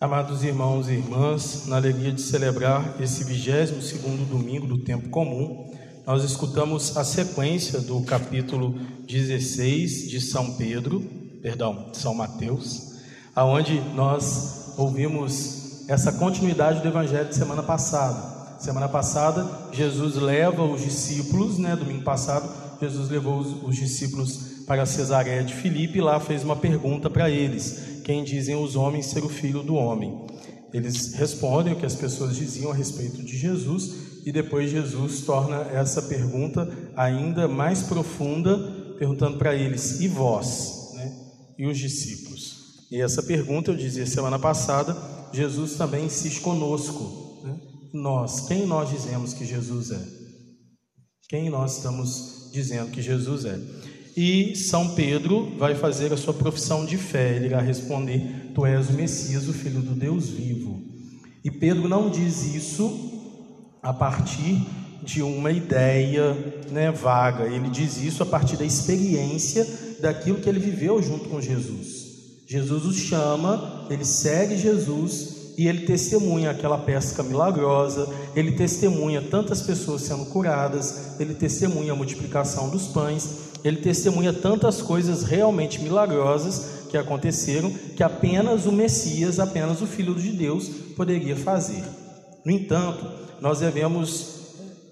Amados irmãos e irmãs, na alegria de celebrar esse 22 segundo domingo do tempo comum, nós escutamos a sequência do capítulo 16 de São Pedro, perdão, São Mateus, aonde nós ouvimos essa continuidade do evangelho de semana passada. Semana passada, Jesus leva os discípulos, né, domingo passado, Jesus levou os, os discípulos para Cesareia de Filipe e lá fez uma pergunta para eles: quem dizem os homens ser o filho do homem. Eles respondem o que as pessoas diziam a respeito de Jesus e depois Jesus torna essa pergunta ainda mais profunda, perguntando para eles: e vós? Né? E os discípulos? E essa pergunta, eu dizia semana passada, Jesus também insiste conosco. Né? Nós, quem nós dizemos que Jesus é? Quem nós estamos dizendo que Jesus é? E São Pedro vai fazer a sua profissão de fé. Ele vai responder: Tu és o Messias, o Filho do Deus vivo. E Pedro não diz isso a partir de uma ideia né, vaga. Ele diz isso a partir da experiência daquilo que ele viveu junto com Jesus. Jesus o chama, ele segue Jesus e ele testemunha aquela pesca milagrosa, ele testemunha tantas pessoas sendo curadas, ele testemunha a multiplicação dos pães ele testemunha tantas coisas realmente milagrosas que aconteceram que apenas o Messias, apenas o Filho de Deus poderia fazer. No entanto, nós devemos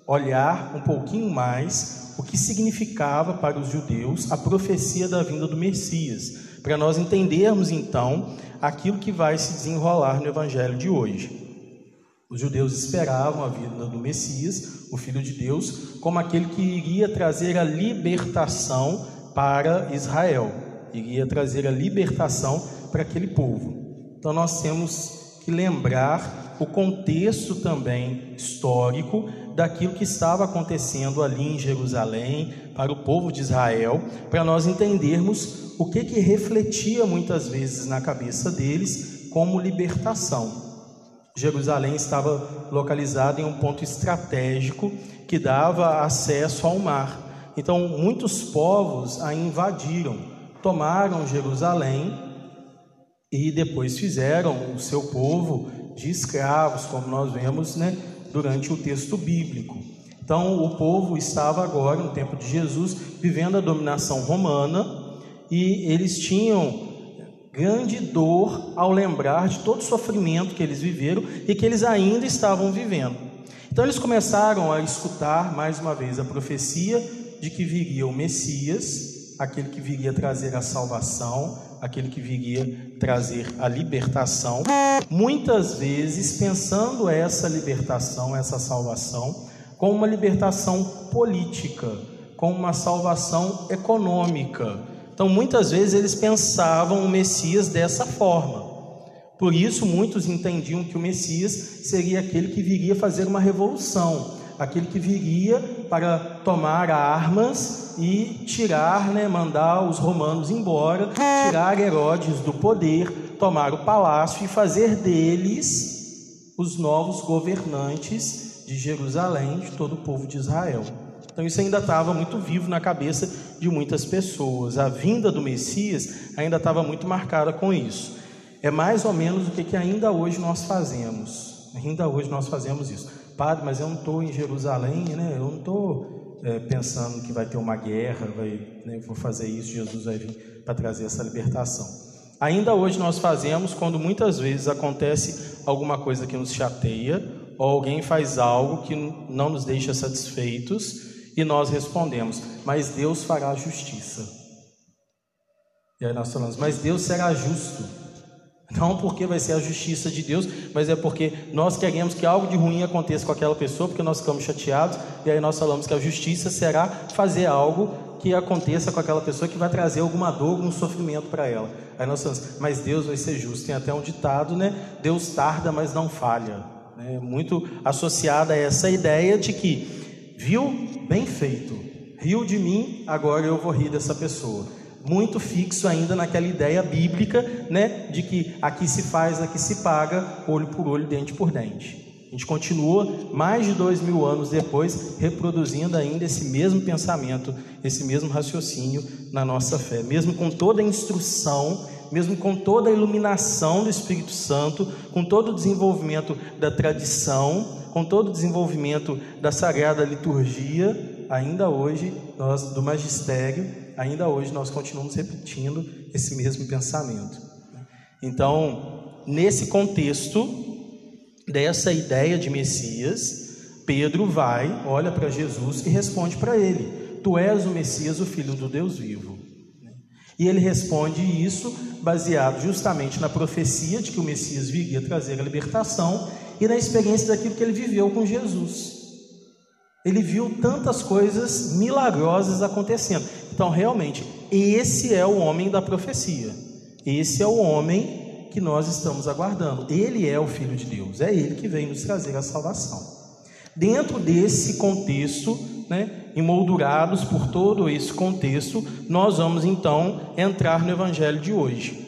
olhar um pouquinho mais o que significava para os judeus a profecia da vinda do Messias, para nós entendermos então aquilo que vai se desenrolar no evangelho de hoje. Os judeus esperavam a vinda do Messias, o Filho de Deus, como aquele que iria trazer a libertação para Israel, iria trazer a libertação para aquele povo. Então nós temos que lembrar o contexto também histórico daquilo que estava acontecendo ali em Jerusalém para o povo de Israel, para nós entendermos o que que refletia muitas vezes na cabeça deles como libertação. Jerusalém estava localizada em um ponto estratégico que dava acesso ao mar. Então, muitos povos a invadiram, tomaram Jerusalém e depois fizeram o seu povo de escravos, como nós vemos né, durante o texto bíblico. Então, o povo estava agora, no tempo de Jesus, vivendo a dominação romana e eles tinham grande dor ao lembrar de todo o sofrimento que eles viveram e que eles ainda estavam vivendo. Então eles começaram a escutar mais uma vez a profecia de que viria o Messias, aquele que viria trazer a salvação, aquele que viria trazer a libertação. Muitas vezes pensando essa libertação, essa salvação, como uma libertação política, como uma salvação econômica então, muitas vezes eles pensavam o Messias dessa forma. Por isso, muitos entendiam que o Messias seria aquele que viria fazer uma revolução, aquele que viria para tomar armas e tirar, né, mandar os romanos embora, tirar Herodes do poder, tomar o palácio e fazer deles os novos governantes de Jerusalém, de todo o povo de Israel. Então isso ainda estava muito vivo na cabeça de muitas pessoas. A vinda do Messias ainda estava muito marcada com isso. É mais ou menos o que, que ainda hoje nós fazemos. Ainda hoje nós fazemos isso. Padre, mas eu não estou em Jerusalém, né? eu não estou é, pensando que vai ter uma guerra, vai, né, vou fazer isso, Jesus vai vir para trazer essa libertação. Ainda hoje nós fazemos quando muitas vezes acontece alguma coisa que nos chateia, ou alguém faz algo que não nos deixa satisfeitos, e nós respondemos: Mas Deus fará justiça. E aí nós falamos: Mas Deus será justo. Não porque vai ser a justiça de Deus, mas é porque nós queremos que algo de ruim aconteça com aquela pessoa, porque nós ficamos chateados, e aí nós falamos que a justiça será fazer algo que aconteça com aquela pessoa que vai trazer alguma dor, algum sofrimento para ela. Aí nós falamos, mas Deus vai ser justo. Tem até um ditado, né? Deus tarda, mas não falha. É muito associada a essa ideia de que Viu? Bem feito. Riu de mim, agora eu vou rir dessa pessoa. Muito fixo ainda naquela ideia bíblica, né, de que aqui se faz, aqui se paga, olho por olho, dente por dente. A gente continua mais de dois mil anos depois reproduzindo ainda esse mesmo pensamento, esse mesmo raciocínio na nossa fé, mesmo com toda a instrução mesmo com toda a iluminação do Espírito Santo, com todo o desenvolvimento da tradição, com todo o desenvolvimento da sagrada liturgia, ainda hoje nós do magistério, ainda hoje nós continuamos repetindo esse mesmo pensamento. Então, nesse contexto dessa ideia de Messias, Pedro vai, olha para Jesus e responde para ele: Tu és o Messias, o filho do Deus vivo. E ele responde isso baseado justamente na profecia de que o Messias viria trazer a libertação e na experiência daquilo que ele viveu com Jesus. Ele viu tantas coisas milagrosas acontecendo. Então, realmente, esse é o homem da profecia. Esse é o homem que nós estamos aguardando. Ele é o Filho de Deus. É ele que vem nos trazer a salvação. Dentro desse contexto, né, emoldurados por todo esse contexto, nós vamos então entrar no Evangelho de hoje.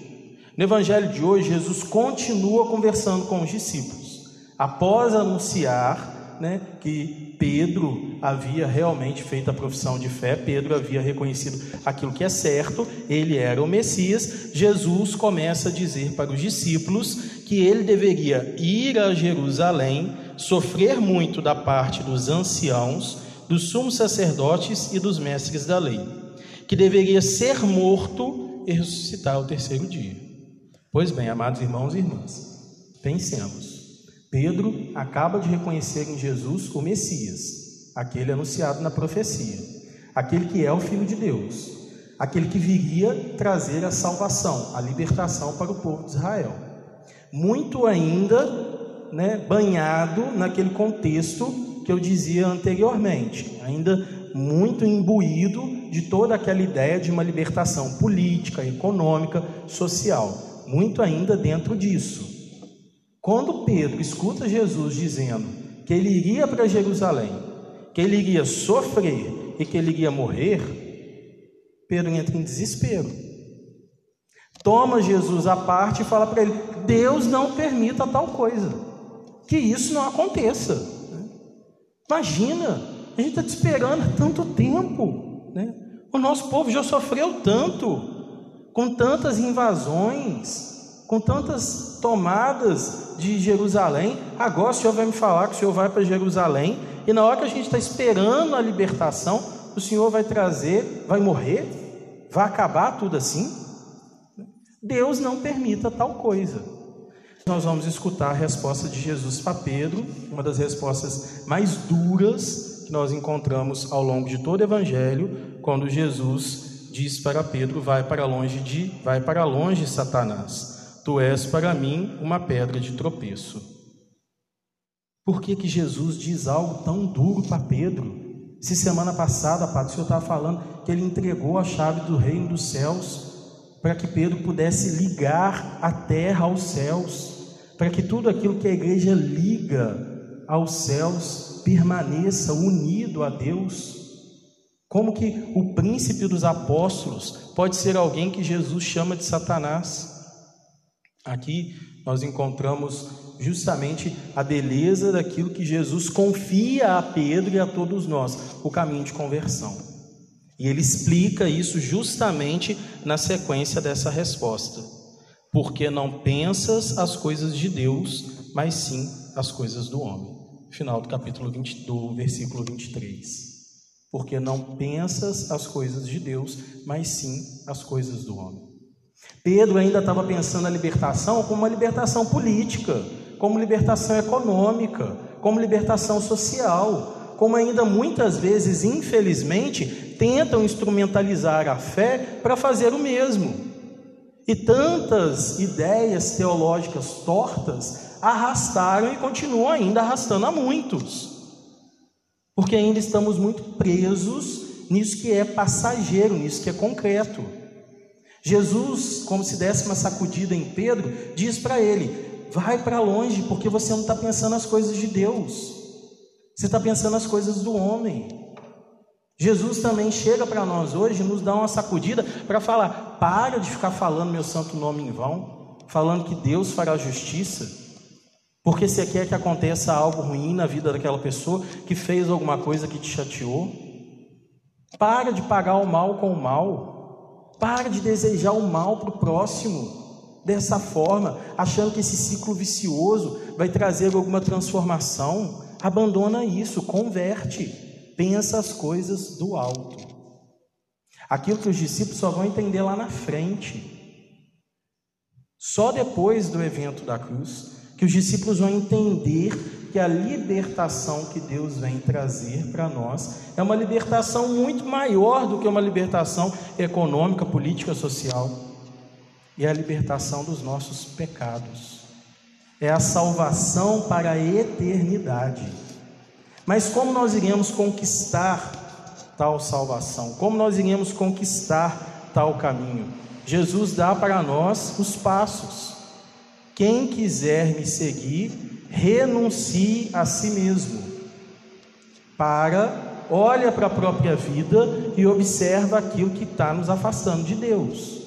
No Evangelho de hoje, Jesus continua conversando com os discípulos. Após anunciar né, que Pedro havia realmente feito a profissão de fé, Pedro havia reconhecido aquilo que é certo, ele era o Messias. Jesus começa a dizer para os discípulos que ele deveria ir a Jerusalém, sofrer muito da parte dos anciãos dos sumos sacerdotes e dos mestres da lei, que deveria ser morto e ressuscitar ao terceiro dia. Pois bem, amados irmãos e irmãs, pensemos. Pedro acaba de reconhecer em Jesus o Messias, aquele anunciado na profecia, aquele que é o Filho de Deus, aquele que viria trazer a salvação, a libertação para o povo de Israel. Muito ainda né, banhado naquele contexto que eu dizia anteriormente, ainda muito imbuído de toda aquela ideia de uma libertação política, econômica, social, muito ainda dentro disso. Quando Pedro escuta Jesus dizendo que ele iria para Jerusalém, que ele iria sofrer e que ele iria morrer, Pedro entra em desespero. Toma Jesus à parte e fala para ele: Deus não permita tal coisa, que isso não aconteça. Imagina, a gente está te esperando há tanto tempo. Né? O nosso povo já sofreu tanto, com tantas invasões, com tantas tomadas de Jerusalém. Agora o Senhor vai me falar que o Senhor vai para Jerusalém, e na hora que a gente está esperando a libertação, o Senhor vai trazer, vai morrer, vai acabar tudo assim. Deus não permita tal coisa nós vamos escutar a resposta de Jesus para Pedro, uma das respostas mais duras que nós encontramos ao longo de todo o evangelho, quando Jesus diz para Pedro: "Vai para longe de, vai para longe, Satanás. Tu és para mim uma pedra de tropeço." Por que que Jesus diz algo tão duro para Pedro? Se semana passada, Padre, o Senhor estava falando que ele entregou a chave do reino dos céus para que Pedro pudesse ligar a terra aos céus para que tudo aquilo que a igreja liga aos céus permaneça unido a Deus. Como que o príncipe dos apóstolos pode ser alguém que Jesus chama de Satanás? Aqui nós encontramos justamente a beleza daquilo que Jesus confia a Pedro e a todos nós, o caminho de conversão. E ele explica isso justamente na sequência dessa resposta porque não pensas as coisas de Deus, mas sim as coisas do homem. Final do capítulo 20, do versículo 23. Porque não pensas as coisas de Deus, mas sim as coisas do homem. Pedro ainda estava pensando a libertação como uma libertação política, como libertação econômica, como libertação social, como ainda muitas vezes, infelizmente, tentam instrumentalizar a fé para fazer o mesmo. E tantas ideias teológicas tortas arrastaram e continuam ainda arrastando a muitos. Porque ainda estamos muito presos nisso que é passageiro, nisso que é concreto. Jesus, como se desse uma sacudida em Pedro, diz para ele: vai para longe, porque você não está pensando as coisas de Deus, você está pensando as coisas do homem. Jesus também chega para nós hoje nos dá uma sacudida para falar: para de ficar falando meu santo nome em vão, falando que Deus fará justiça, porque você quer que aconteça algo ruim na vida daquela pessoa que fez alguma coisa que te chateou. Para de pagar o mal com o mal. Para de desejar o mal para o próximo dessa forma, achando que esse ciclo vicioso vai trazer alguma transformação. Abandona isso, converte, pensa as coisas do alto. Aquilo que os discípulos só vão entender lá na frente. Só depois do evento da cruz que os discípulos vão entender que a libertação que Deus vem trazer para nós é uma libertação muito maior do que uma libertação econômica, política, social. E é a libertação dos nossos pecados. É a salvação para a eternidade. Mas como nós iremos conquistar tal salvação? Como nós iremos conquistar tal caminho? Jesus dá para nós os passos. Quem quiser me seguir, renuncie a si mesmo. Para, olha para a própria vida e observa aquilo que está nos afastando de Deus.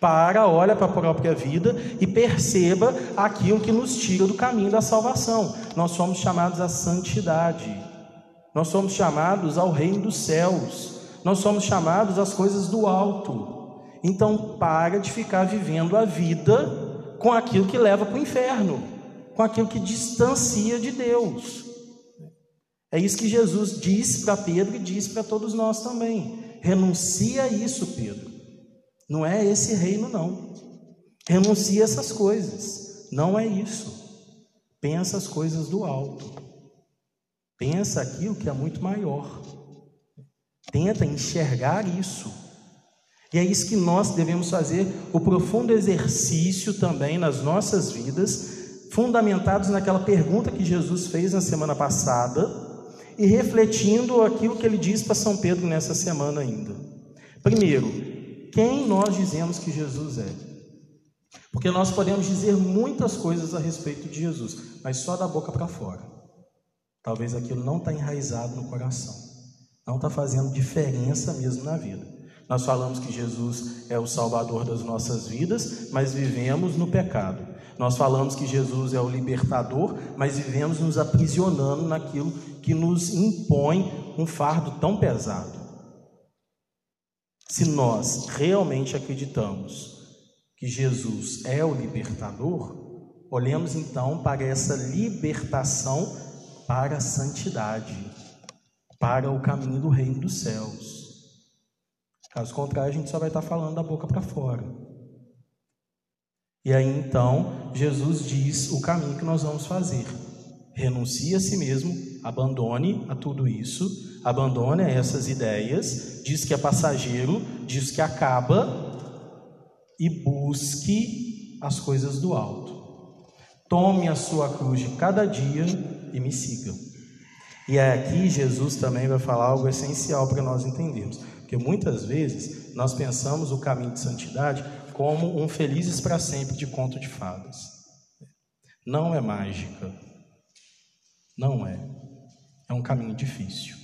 Para, olha para a própria vida e perceba aquilo que nos tira do caminho da salvação. Nós somos chamados à santidade. Nós somos chamados ao reino dos céus. Nós somos chamados às coisas do alto. Então, para de ficar vivendo a vida com aquilo que leva para o inferno com aquilo que distancia de Deus. É isso que Jesus disse para Pedro e disse para todos nós também. Renuncia a isso, Pedro. Não é esse reino, não. Renuncia essas coisas. Não é isso. Pensa as coisas do alto. Pensa aquilo que é muito maior. Tenta enxergar isso. E é isso que nós devemos fazer, o profundo exercício também nas nossas vidas fundamentados naquela pergunta que Jesus fez na semana passada e refletindo aquilo que ele diz para São Pedro nessa semana ainda. Primeiro, quem nós dizemos que Jesus é? Porque nós podemos dizer muitas coisas a respeito de Jesus, mas só da boca para fora. Talvez aquilo não está enraizado no coração, não está fazendo diferença mesmo na vida. Nós falamos que Jesus é o Salvador das nossas vidas, mas vivemos no pecado. Nós falamos que Jesus é o libertador, mas vivemos nos aprisionando naquilo que nos impõe um fardo tão pesado. Se nós realmente acreditamos que Jesus é o libertador, olhemos então para essa libertação para a santidade, para o caminho do reino dos céus. Caso contrário, a gente só vai estar falando da boca para fora. E aí então, Jesus diz o caminho que nós vamos fazer. Renuncie a si mesmo, abandone a tudo isso, abandone a essas ideias, diz que é passageiro, diz que acaba e busque as coisas do alto. Tome a sua cruz de cada dia e me siga. E aqui Jesus também vai falar algo essencial para nós entendermos, porque muitas vezes nós pensamos o caminho de santidade como um Felizes para Sempre de conto de fadas. Não é mágica. Não é. É um caminho difícil.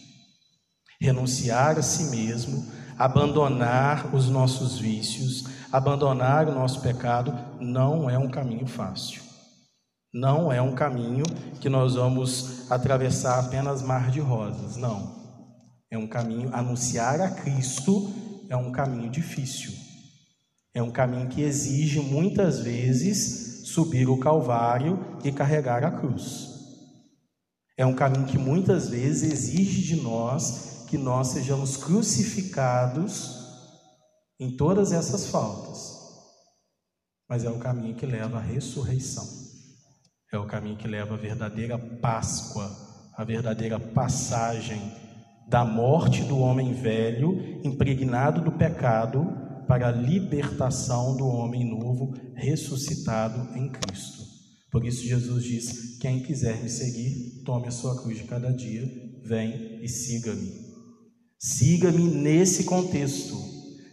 Renunciar a si mesmo, abandonar os nossos vícios, abandonar o nosso pecado, não é um caminho fácil. Não é um caminho que nós vamos atravessar apenas mar de rosas. Não. É um caminho, anunciar a Cristo é um caminho difícil. É um caminho que exige muitas vezes subir o Calvário e carregar a cruz. É um caminho que muitas vezes exige de nós que nós sejamos crucificados em todas essas faltas. Mas é o caminho que leva à ressurreição. É o caminho que leva à verdadeira Páscoa, à verdadeira passagem da morte do homem velho, impregnado do pecado, para a libertação do homem novo ressuscitado em Cristo. Por isso Jesus diz: quem quiser me seguir, tome a sua cruz de cada dia, vem e siga-me. Siga-me nesse contexto.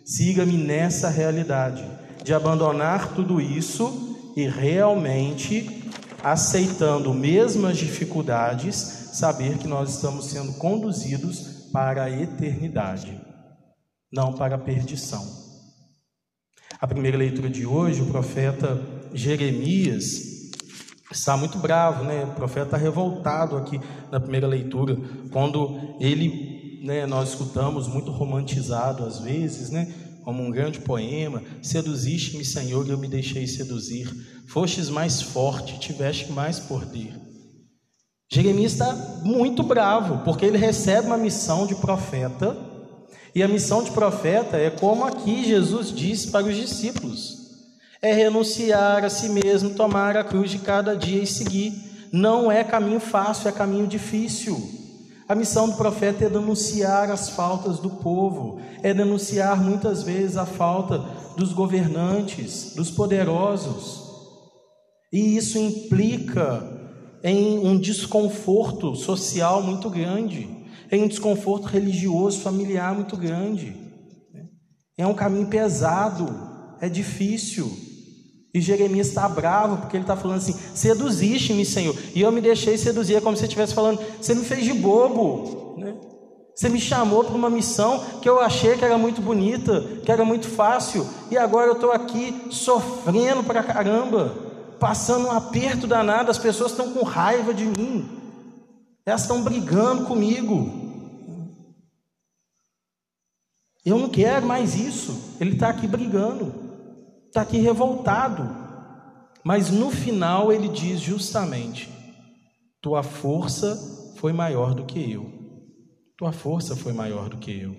Siga-me nessa realidade de abandonar tudo isso e realmente aceitando mesmo as dificuldades, saber que nós estamos sendo conduzidos para a eternidade, não para a perdição. A primeira leitura de hoje, o profeta Jeremias está muito bravo, né? O profeta está revoltado aqui na primeira leitura, quando ele, né, nós escutamos muito romantizado às vezes, né? como um grande poema: Seduziste-me, Senhor, e eu me deixei seduzir. Fostes mais forte, tiveste mais poder. Jeremias está muito bravo, porque ele recebe uma missão de profeta, e a missão de profeta é como aqui Jesus disse para os discípulos: é renunciar a si mesmo, tomar a cruz de cada dia e seguir. Não é caminho fácil, é caminho difícil. A missão do profeta é denunciar as faltas do povo, é denunciar muitas vezes a falta dos governantes, dos poderosos. E isso implica em um desconforto social muito grande, em um desconforto religioso, familiar muito grande. É um caminho pesado, é difícil. E Jeremias está bravo, porque ele está falando assim: seduziste-me, Senhor. E eu me deixei seduzir. É como se estivesse falando: você me fez de bobo. Né? Você me chamou para uma missão que eu achei que era muito bonita, que era muito fácil. E agora eu estou aqui sofrendo para caramba, passando um aperto danado. As pessoas estão com raiva de mim, elas estão brigando comigo. Eu não quero mais isso. Ele está aqui brigando está aqui revoltado. Mas no final ele diz justamente: Tua força foi maior do que eu. Tua força foi maior do que eu.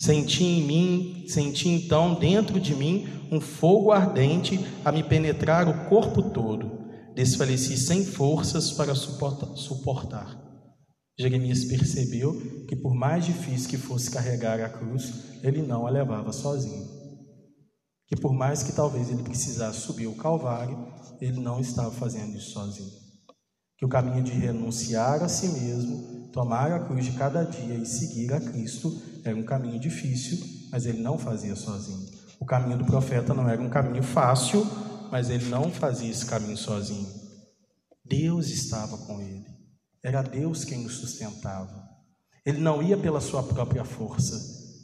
Senti em mim, senti então dentro de mim um fogo ardente a me penetrar o corpo todo. Desfaleci sem forças para suportar. Jeremias percebeu que, por mais difícil que fosse carregar a cruz, ele não a levava sozinho que por mais que talvez ele precisasse subir o Calvário, ele não estava fazendo isso sozinho. Que o caminho de renunciar a si mesmo, tomar a cruz de cada dia e seguir a Cristo era um caminho difícil, mas ele não fazia sozinho. O caminho do profeta não era um caminho fácil, mas ele não fazia esse caminho sozinho. Deus estava com ele. Era Deus quem o sustentava. Ele não ia pela sua própria força,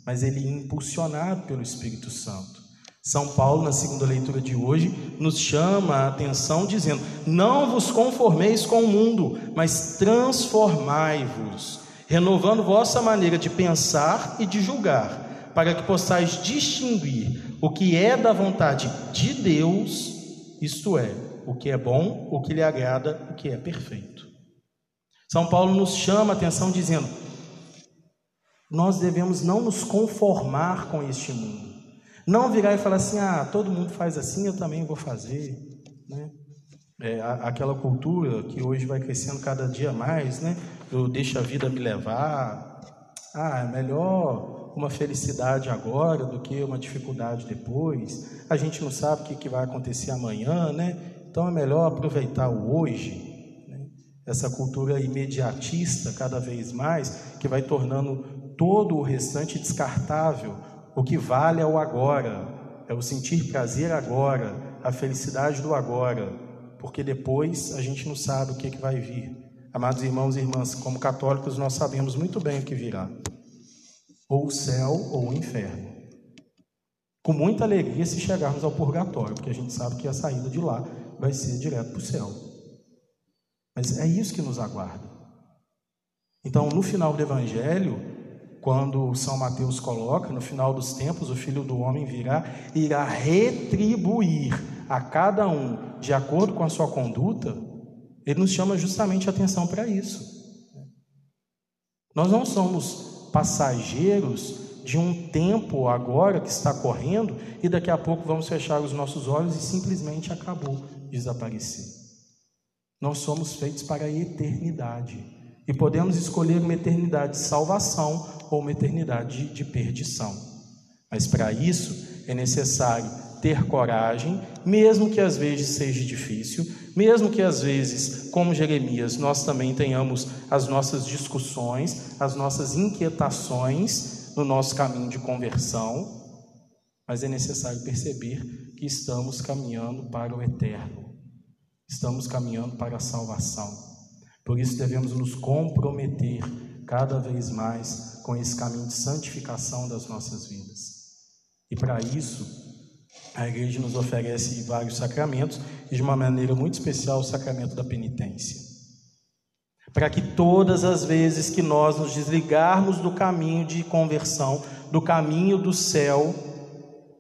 mas ele ia impulsionado pelo Espírito Santo. São Paulo, na segunda leitura de hoje, nos chama a atenção dizendo: Não vos conformeis com o mundo, mas transformai-vos, renovando vossa maneira de pensar e de julgar, para que possais distinguir o que é da vontade de Deus, isto é, o que é bom, o que lhe agrada, o que é perfeito. São Paulo nos chama a atenção dizendo: Nós devemos não nos conformar com este mundo não virar e falar assim, ah, todo mundo faz assim, eu também vou fazer. Né? É, aquela cultura que hoje vai crescendo cada dia mais, né? Eu deixo a vida me levar. Ah, é melhor uma felicidade agora do que uma dificuldade depois. A gente não sabe o que, que vai acontecer amanhã, né? Então é melhor aproveitar o hoje. Né? Essa cultura imediatista, cada vez mais, que vai tornando todo o restante descartável o que vale é o agora, é o sentir prazer agora, a felicidade do agora, porque depois a gente não sabe o que, que vai vir. Amados irmãos e irmãs, como católicos, nós sabemos muito bem o que virá: ou o céu ou o inferno. Com muita alegria se chegarmos ao purgatório, porque a gente sabe que a saída de lá vai ser direto para o céu. Mas é isso que nos aguarda. Então, no final do Evangelho, quando São Mateus coloca, no final dos tempos, o Filho do Homem virá e irá retribuir a cada um de acordo com a sua conduta, ele nos chama justamente atenção para isso. Nós não somos passageiros de um tempo agora que está correndo e daqui a pouco vamos fechar os nossos olhos e simplesmente acabou, desaparecer. Nós somos feitos para a eternidade e podemos escolher uma eternidade de salvação ou uma eternidade de perdição. Mas para isso é necessário ter coragem, mesmo que às vezes seja difícil, mesmo que às vezes, como Jeremias, nós também tenhamos as nossas discussões, as nossas inquietações no nosso caminho de conversão, mas é necessário perceber que estamos caminhando para o eterno, estamos caminhando para a salvação. Por isso devemos nos comprometer cada vez mais com esse caminho de santificação das nossas vidas. E para isso, a igreja nos oferece vários sacramentos e de uma maneira muito especial o sacramento da penitência. Para que todas as vezes que nós nos desligarmos do caminho de conversão, do caminho do céu,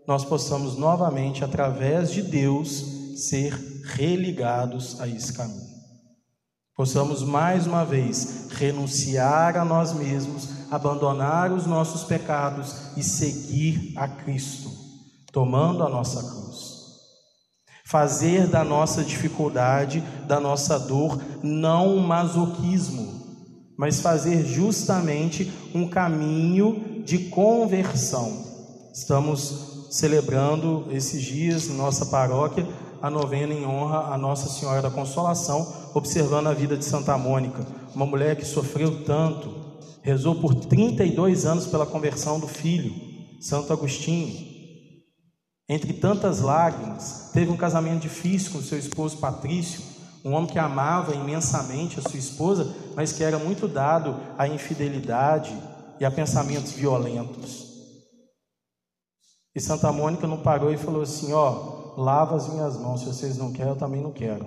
nós possamos novamente, através de Deus, ser religados a esse caminho. Possamos mais uma vez renunciar a nós mesmos, abandonar os nossos pecados e seguir a Cristo, tomando a nossa cruz. Fazer da nossa dificuldade, da nossa dor, não um masoquismo, mas fazer justamente um caminho de conversão. Estamos celebrando esses dias nossa paróquia a novena em honra a Nossa Senhora da Consolação, observando a vida de Santa Mônica, uma mulher que sofreu tanto, rezou por 32 anos pela conversão do filho, Santo Agostinho. Entre tantas lágrimas, teve um casamento difícil com seu esposo Patrício, um homem que amava imensamente a sua esposa, mas que era muito dado à infidelidade e a pensamentos violentos. E Santa Mônica não parou e falou assim: Ó, lava as minhas mãos. Se vocês não querem, eu também não quero.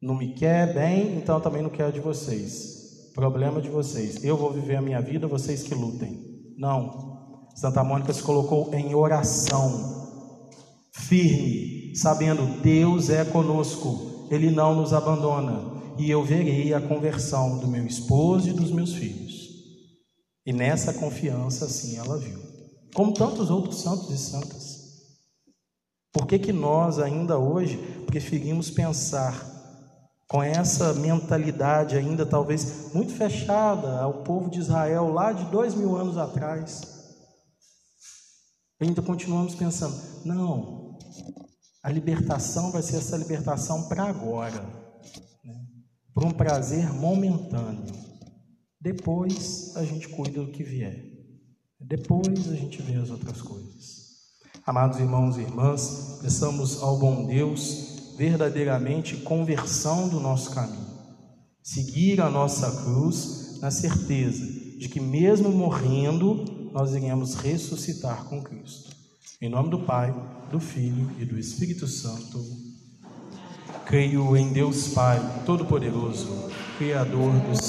Não me quer bem, então eu também não quero de vocês. Problema de vocês. Eu vou viver a minha vida, vocês que lutem. Não. Santa Mônica se colocou em oração, firme, sabendo Deus é conosco, Ele não nos abandona, e eu verei a conversão do meu esposo e dos meus filhos. E nessa confiança, assim, ela viu. Como tantos outros santos e santas. Por que, que nós ainda hoje preferimos pensar com essa mentalidade ainda talvez muito fechada ao povo de Israel lá de dois mil anos atrás? Ainda continuamos pensando, não, a libertação vai ser essa libertação para agora, né? um prazer momentâneo. Depois a gente cuida do que vier. Depois a gente vê as outras coisas. Amados irmãos e irmãs, peçamos ao bom Deus verdadeiramente conversão do nosso caminho, seguir a nossa cruz na certeza de que, mesmo morrendo, nós iremos ressuscitar com Cristo. Em nome do Pai, do Filho e do Espírito Santo. Creio em Deus Pai, Todo-Poderoso, Criador dos